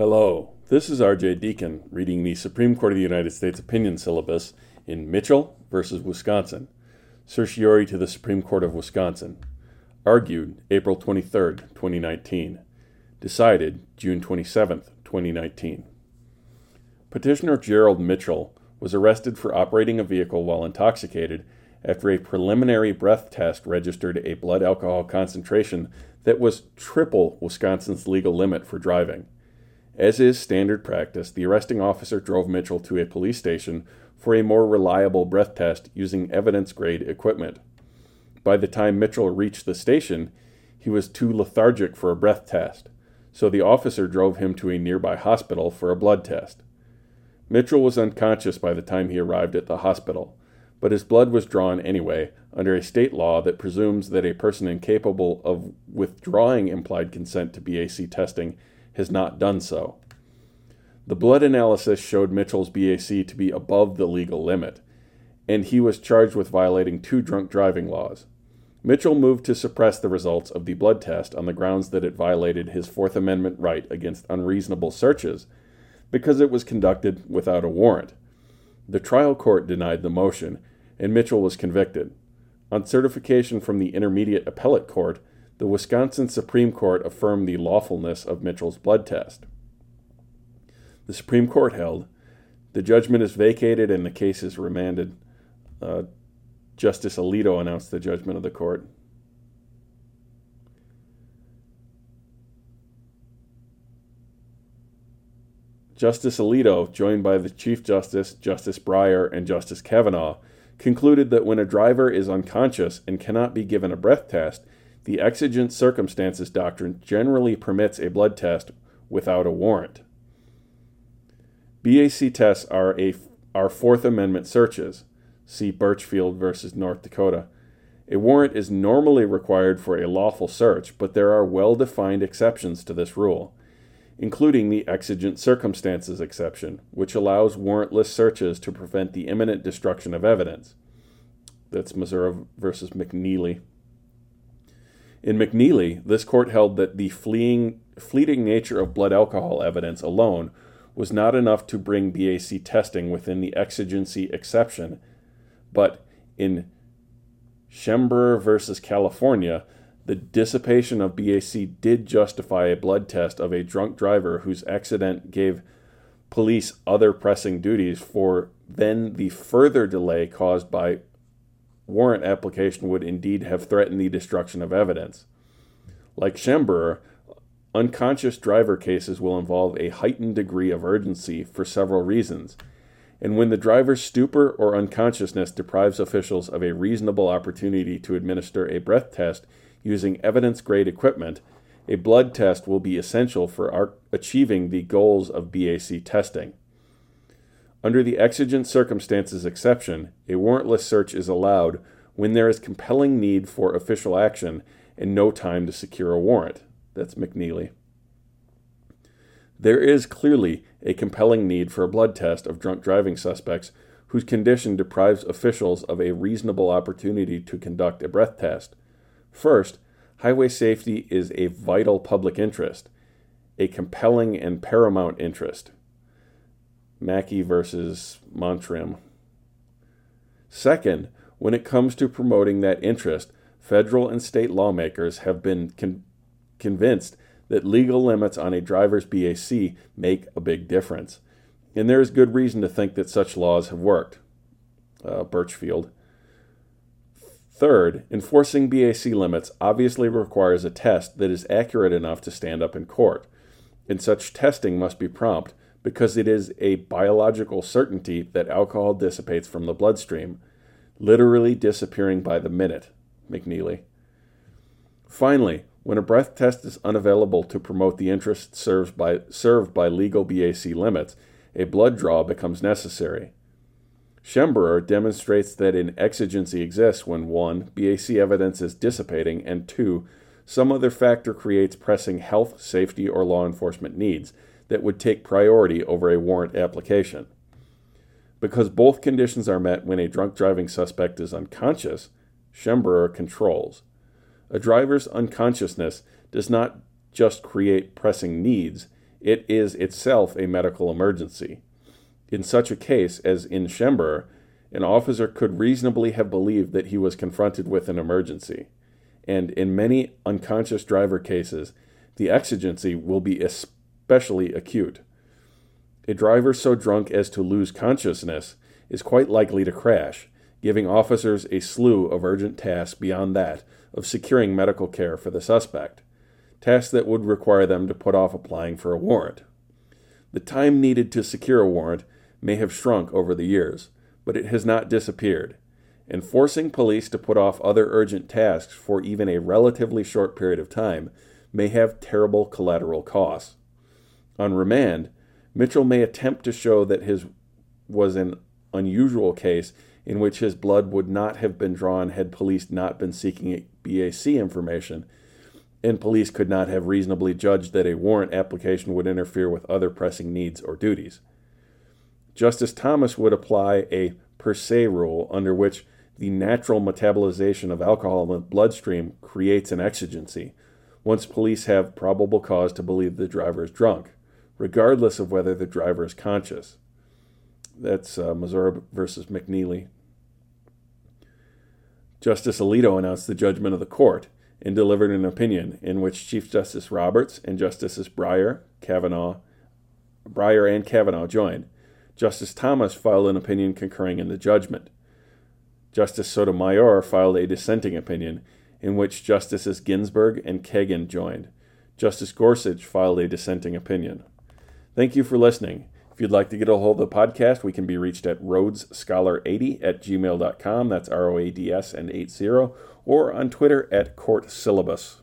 Hello, this is RJ Deacon reading the Supreme Court of the United States opinion syllabus in Mitchell versus Wisconsin, certiorari to the Supreme Court of Wisconsin. Argued April 23, 2019. Decided June 27, 2019. Petitioner Gerald Mitchell was arrested for operating a vehicle while intoxicated after a preliminary breath test registered a blood alcohol concentration that was triple Wisconsin's legal limit for driving. As is standard practice, the arresting officer drove Mitchell to a police station for a more reliable breath test using evidence grade equipment. By the time Mitchell reached the station, he was too lethargic for a breath test, so the officer drove him to a nearby hospital for a blood test. Mitchell was unconscious by the time he arrived at the hospital, but his blood was drawn anyway under a state law that presumes that a person incapable of withdrawing implied consent to BAC testing has not done so. The blood analysis showed Mitchell's BAC to be above the legal limit, and he was charged with violating two drunk driving laws. Mitchell moved to suppress the results of the blood test on the grounds that it violated his Fourth Amendment right against unreasonable searches because it was conducted without a warrant. The trial court denied the motion, and Mitchell was convicted. On certification from the Intermediate Appellate Court, the Wisconsin Supreme Court affirmed the lawfulness of Mitchell's blood test. The Supreme Court held the judgment is vacated and the case is remanded. Uh, Justice Alito announced the judgment of the court. Justice Alito, joined by the Chief Justice, Justice Breyer, and Justice Kavanaugh, concluded that when a driver is unconscious and cannot be given a breath test, the exigent circumstances doctrine generally permits a blood test without a warrant. BAC tests are, a, are Fourth Amendment searches. See Birchfield versus North Dakota. A warrant is normally required for a lawful search, but there are well defined exceptions to this rule, including the exigent circumstances exception, which allows warrantless searches to prevent the imminent destruction of evidence. That's Missouri versus McNeely. In McNeely, this court held that the fleeing, fleeting nature of blood alcohol evidence alone was not enough to bring BAC testing within the exigency exception, but in Schmerber versus California, the dissipation of BAC did justify a blood test of a drunk driver whose accident gave police other pressing duties for then the further delay caused by warrant application would indeed have threatened the destruction of evidence. Like Schmerber, unconscious driver cases will involve a heightened degree of urgency for several reasons. And when the driver's stupor or unconsciousness deprives officials of a reasonable opportunity to administer a breath test using evidence grade equipment, a blood test will be essential for achieving the goals of BAC testing. Under the exigent circumstances exception, a warrantless search is allowed when there is compelling need for official action and no time to secure a warrant. That's McNeely. There is clearly a compelling need for a blood test of drunk driving suspects whose condition deprives officials of a reasonable opportunity to conduct a breath test. First, highway safety is a vital public interest, a compelling and paramount interest. Mackey versus Montrym. Second, when it comes to promoting that interest, federal and state lawmakers have been con- convinced that legal limits on a driver's BAC make a big difference. And there is good reason to think that such laws have worked. Uh, Birchfield. Third, enforcing BAC limits obviously requires a test that is accurate enough to stand up in court, and such testing must be prompt because it is a biological certainty that alcohol dissipates from the bloodstream, literally disappearing by the minute. McNeely. Finally, when a breath test is unavailable to promote the interest served by, served by legal BAC limits, a blood draw becomes necessary. Schmerber demonstrates that an exigency exists when 1. BAC evidence is dissipating, and 2. Some other factor creates pressing health, safety, or law enforcement needs that would take priority over a warrant application. Because both conditions are met when a drunk driving suspect is unconscious, Schmerber controls. A driver's unconsciousness does not just create pressing needs, it is itself a medical emergency. In such a case as in Schmerber, an officer could reasonably have believed that he was confronted with an emergency. And in many unconscious driver cases, the exigency will be especially acute. A driver so drunk as to lose consciousness is quite likely to crash, giving officers a slew of urgent tasks beyond that of securing medical care for the suspect, tasks that would require them to put off applying for a warrant. The time needed to secure a warrant may have shrunk over the years, but it has not disappeared, and forcing police to put off other urgent tasks for even a relatively short period of time may have terrible collateral costs. On remand, Mitchell may attempt to show that his was an unusual case in which his blood would not have been drawn had police not been seeking BAC information, and police could not have reasonably judged that a warrant application would interfere with other pressing needs or duties. Justice Thomas would apply a per se rule under which the natural metabolization of alcohol in the bloodstream creates an exigency once police have probable cause to believe the driver is drunk, regardless of whether the driver is conscious. That's uh, Missouri versus McNeely. Justice Alito announced the judgment of the court and delivered an opinion in which Chief Justice Roberts and Justices Breyer, Kavanaugh, Breyer and Kavanaugh joined. Justice Thomas filed an opinion concurring in the judgment. Justice Sotomayor filed a dissenting opinion in which Justices Ginsburg and Kagan joined. Justice Gorsuch filed a dissenting opinion. Thank you for listening. If you'd like to get a hold of the podcast, we can be reached at roadscholar80 at gmail.com. That's R O A D S and 80, or on Twitter at Court Syllabus.